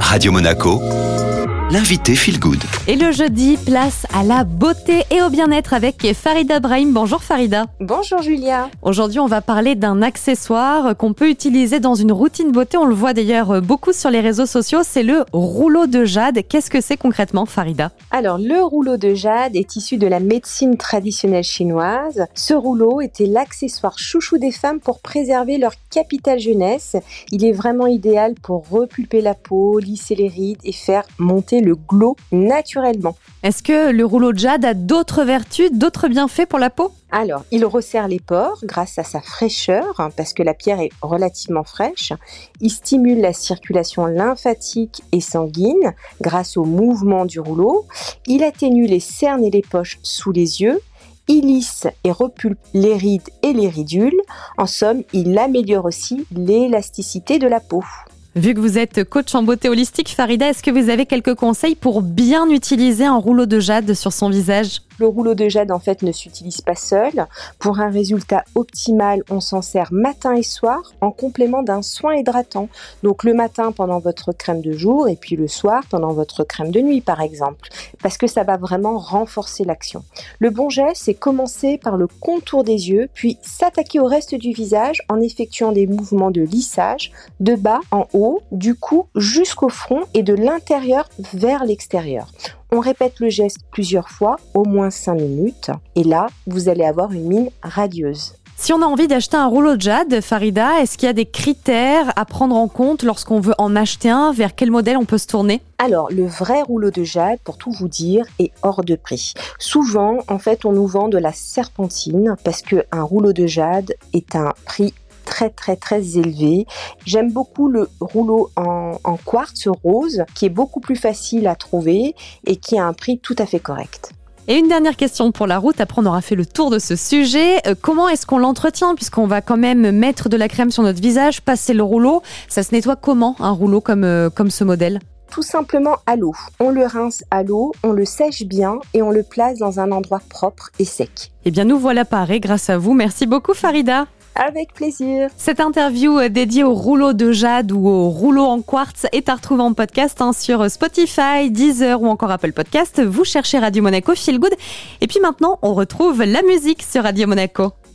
Radio Monaco, l'invité Feel Good. Et le jeudi, place à la beauté et au bien-être avec Farida Brahim. Bonjour Farida. Bonjour Julia. Aujourd'hui, on va parler d'un accessoire qu'on peut utiliser dans une routine beauté. On le voit d'ailleurs beaucoup sur les réseaux sociaux. C'est le rouleau de jade. Qu'est-ce que c'est concrètement, Farida? Alors, le rouleau de jade est issu de la médecine traditionnelle chinoise. Ce rouleau était l'accessoire chouchou des femmes pour préserver leur capitale jeunesse. Il est vraiment idéal pour repulper la peau, lisser les rides et faire monter le glow naturellement. Est-ce que le rouleau de jade a d'autres vertus, d'autres bienfaits pour la peau? Alors, il resserre les pores grâce à sa fraîcheur, hein, parce que la pierre est relativement fraîche. Il stimule la circulation lymphatique et sanguine grâce au mouvement du rouleau. Il atténue les cernes et les poches sous les yeux. Il lisse et repulpe les rides et les ridules. En somme, il améliore aussi l'élasticité de la peau. Vu que vous êtes coach en beauté holistique, Farida, est-ce que vous avez quelques conseils pour bien utiliser un rouleau de jade sur son visage? Le rouleau de jade en fait ne s'utilise pas seul. Pour un résultat optimal, on s'en sert matin et soir en complément d'un soin hydratant. Donc le matin pendant votre crème de jour et puis le soir pendant votre crème de nuit par exemple. Parce que ça va vraiment renforcer l'action. Le bon geste, c'est commencer par le contour des yeux, puis s'attaquer au reste du visage en effectuant des mouvements de lissage de bas en haut, du cou jusqu'au front et de l'intérieur vers l'extérieur. On répète le geste plusieurs fois, au moins 5 minutes, et là, vous allez avoir une mine radieuse. Si on a envie d'acheter un rouleau de jade, Farida, est-ce qu'il y a des critères à prendre en compte lorsqu'on veut en acheter un? Vers quel modèle on peut se tourner? Alors, le vrai rouleau de jade, pour tout vous dire, est hors de prix. Souvent, en fait, on nous vend de la serpentine parce qu'un rouleau de jade est un prix très très très élevé. J'aime beaucoup le rouleau en, quartz rose qui est beaucoup plus facile à trouver et qui a un prix tout à fait correct. Et une dernière question pour la route, après on aura fait le tour de ce sujet. Euh, comment est-ce qu'on l'entretient? Puisqu'on va quand même mettre de la crème sur notre visage, passer le rouleau Ça se nettoie comment un rouleau comme, euh, comme ce modèle? Tout simplement à l'eau. On le rince à l'eau, on le sèche bien et on le place dans un endroit propre et sec. Eh bien nous voilà parés grâce à vous. Merci beaucoup Farida. Avec plaisir. Cette interview euh, dédiée au rouleau de jade ou au rouleau en quartz est à retrouver en podcast hein, sur Spotify, Deezer ou encore Apple Podcast. Vous cherchez Radio Monaco Feel Good. Et puis maintenant, on retrouve la musique sur Radio Monaco.